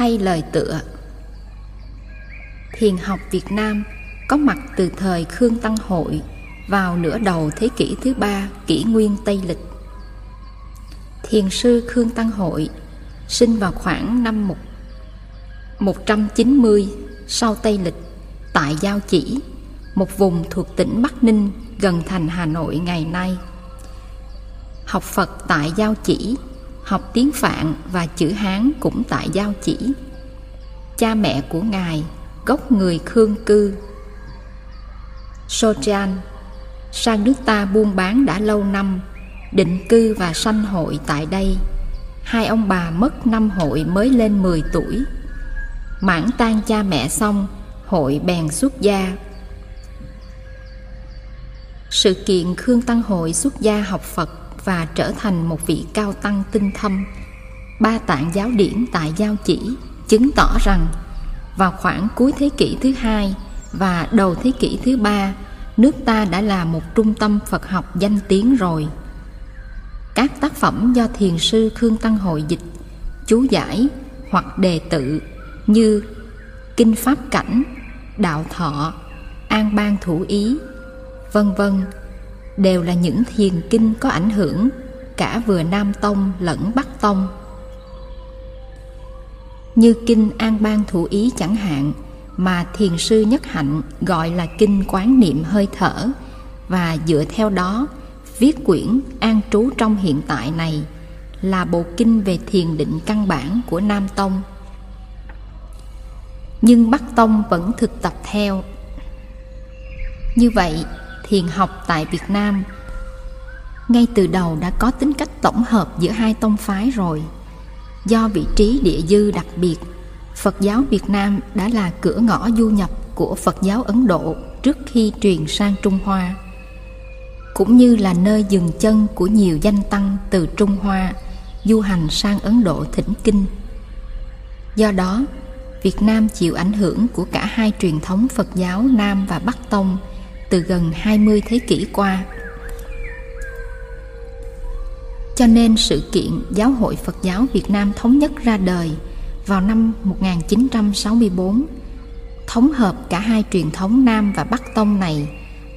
Thay lời tựa Thiền học Việt Nam có mặt từ thời Khương Tăng Hội vào nửa đầu thế kỷ thứ ba kỷ nguyên Tây Lịch. Thiền sư Khương Tăng Hội sinh vào khoảng năm 190 sau Tây Lịch tại Giao Chỉ, một vùng thuộc tỉnh Bắc Ninh gần thành Hà Nội ngày nay. Học Phật tại Giao Chỉ, học tiếng Phạn và chữ Hán cũng tại Giao Chỉ. Cha mẹ của Ngài, gốc người Khương Cư. Sojan sang nước ta buôn bán đã lâu năm, định cư và sanh hội tại đây. Hai ông bà mất năm hội mới lên 10 tuổi. Mãn tan cha mẹ xong, hội bèn xuất gia. Sự kiện Khương Tăng Hội xuất gia học Phật và trở thành một vị cao tăng tinh thâm. Ba tạng giáo điển tại Giao Chỉ chứng tỏ rằng vào khoảng cuối thế kỷ thứ hai và đầu thế kỷ thứ ba, nước ta đã là một trung tâm Phật học danh tiếng rồi. Các tác phẩm do thiền sư Khương Tăng Hội dịch, chú giải hoặc đề tự như Kinh Pháp Cảnh, Đạo Thọ, An Bang Thủ Ý, vân vân đều là những thiền kinh có ảnh hưởng cả vừa Nam Tông lẫn Bắc Tông. Như kinh An Bang Thủ Ý chẳng hạn mà thiền sư Nhất Hạnh gọi là kinh quán niệm hơi thở và dựa theo đó viết quyển An trú trong hiện tại này là bộ kinh về thiền định căn bản của Nam Tông. Nhưng Bắc Tông vẫn thực tập theo. Như vậy, thiền học tại Việt Nam ngay từ đầu đã có tính cách tổng hợp giữa hai tông phái rồi. Do vị trí địa dư đặc biệt, Phật giáo Việt Nam đã là cửa ngõ du nhập của Phật giáo Ấn Độ trước khi truyền sang Trung Hoa, cũng như là nơi dừng chân của nhiều danh tăng từ Trung Hoa du hành sang Ấn Độ thỉnh kinh. Do đó, Việt Nam chịu ảnh hưởng của cả hai truyền thống Phật giáo Nam và Bắc Tông – từ gần 20 thế kỷ qua. Cho nên sự kiện Giáo hội Phật giáo Việt Nam thống nhất ra đời vào năm 1964 thống hợp cả hai truyền thống Nam và Bắc Tông này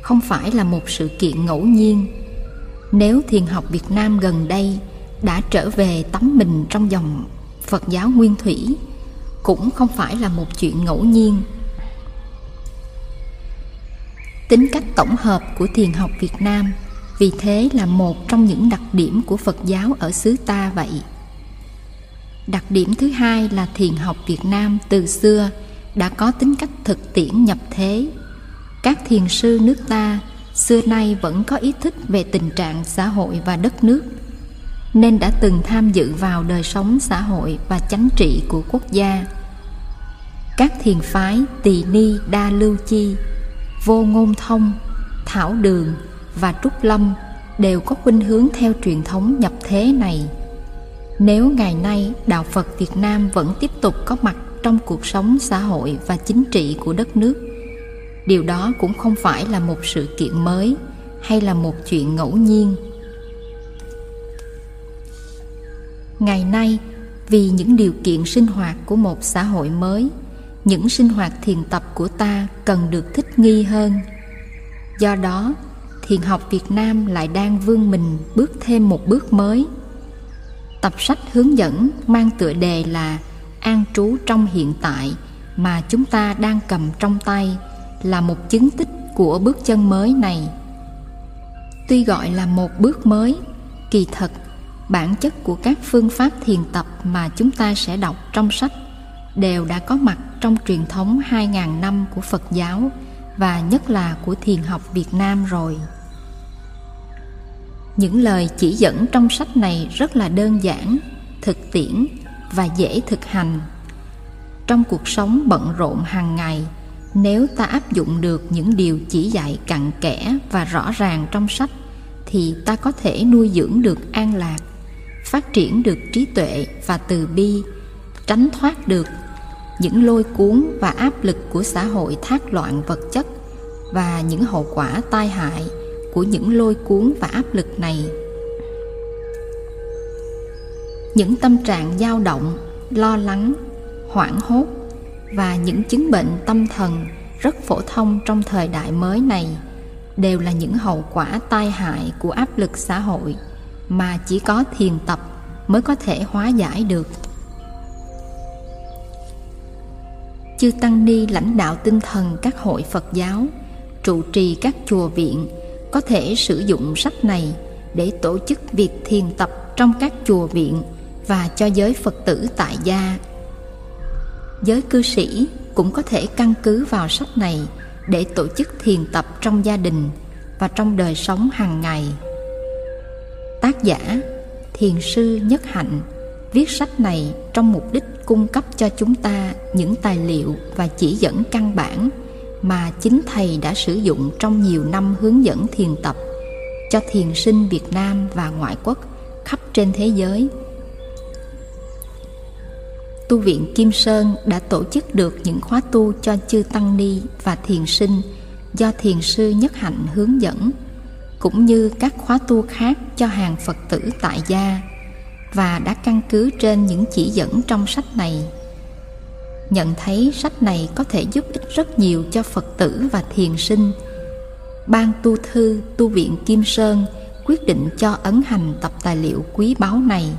không phải là một sự kiện ngẫu nhiên. Nếu thiền học Việt Nam gần đây đã trở về tắm mình trong dòng Phật giáo nguyên thủy, cũng không phải là một chuyện ngẫu nhiên Tính cách tổng hợp của thiền học Việt Nam, vì thế là một trong những đặc điểm của Phật giáo ở xứ ta vậy. Đặc điểm thứ hai là thiền học Việt Nam từ xưa đã có tính cách thực tiễn nhập thế. Các thiền sư nước ta xưa nay vẫn có ý thức về tình trạng xã hội và đất nước, nên đã từng tham dự vào đời sống xã hội và chánh trị của quốc gia. Các thiền phái Tỳ Ni Đa Lưu Chi vô ngôn thông, thảo đường và trúc lâm đều có khuynh hướng theo truyền thống nhập thế này. Nếu ngày nay đạo phật việt nam vẫn tiếp tục có mặt trong cuộc sống xã hội và chính trị của đất nước, điều đó cũng không phải là một sự kiện mới hay là một chuyện ngẫu nhiên. Ngày nay, vì những điều kiện sinh hoạt của một xã hội mới những sinh hoạt thiền tập của ta cần được thích nghi hơn. Do đó, thiền học việt nam lại đang vươn mình bước thêm một bước mới. Tập sách hướng dẫn mang tựa đề là an trú trong hiện tại mà chúng ta đang cầm trong tay là một chứng tích của bước chân mới này. Tuy gọi là một bước mới, kỳ thật, bản chất của các phương pháp thiền tập mà chúng ta sẽ đọc trong sách đều đã có mặt trong truyền thống 2.000 năm của Phật giáo và nhất là của thiền học Việt Nam rồi. Những lời chỉ dẫn trong sách này rất là đơn giản, thực tiễn và dễ thực hành. Trong cuộc sống bận rộn hàng ngày, nếu ta áp dụng được những điều chỉ dạy cặn kẽ và rõ ràng trong sách thì ta có thể nuôi dưỡng được an lạc, phát triển được trí tuệ và từ bi, tránh thoát được những lôi cuốn và áp lực của xã hội thác loạn vật chất và những hậu quả tai hại của những lôi cuốn và áp lực này. Những tâm trạng dao động, lo lắng, hoảng hốt và những chứng bệnh tâm thần rất phổ thông trong thời đại mới này đều là những hậu quả tai hại của áp lực xã hội mà chỉ có thiền tập mới có thể hóa giải được. Chư tăng ni lãnh đạo tinh thần các hội phật giáo, trụ trì các chùa viện, có thể sử dụng sách này để tổ chức việc thiền tập trong các chùa viện và cho giới phật tử tại gia. Giới cư sĩ cũng có thể căn cứ vào sách này để tổ chức thiền tập trong gia đình và trong đời sống hàng ngày. Tác giả thiền sư nhất hạnh viết sách này trong mục đích cung cấp cho chúng ta những tài liệu và chỉ dẫn căn bản mà chính thầy đã sử dụng trong nhiều năm hướng dẫn thiền tập cho thiền sinh Việt Nam và ngoại quốc khắp trên thế giới. Tu viện Kim Sơn đã tổ chức được những khóa tu cho chư tăng ni và thiền sinh do thiền sư Nhất Hạnh hướng dẫn, cũng như các khóa tu khác cho hàng Phật tử tại gia và đã căn cứ trên những chỉ dẫn trong sách này. Nhận thấy sách này có thể giúp ích rất nhiều cho phật tử và thiền sinh. Ban tu thư, tu viện kim sơn quyết định cho ấn hành tập tài liệu quý báu này,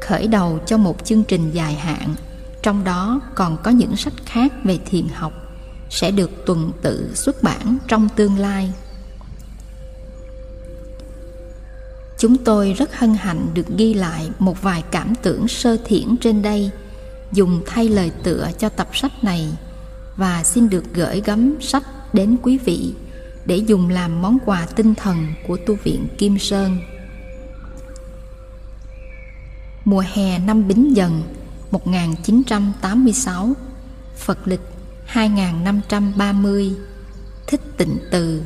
khởi đầu cho một chương trình dài hạn. Trong đó còn có những sách khác về thiền học, sẽ được tuần tự xuất bản trong tương lai. Chúng tôi rất hân hạnh được ghi lại một vài cảm tưởng sơ thiển trên đây, dùng thay lời tựa cho tập sách này, và xin được gửi gắm sách đến quý vị để dùng làm món quà tinh thần của tu viện Kim Sơn. Mùa hè năm Bính Dần 1986 Phật lịch 2530 Thích tịnh từ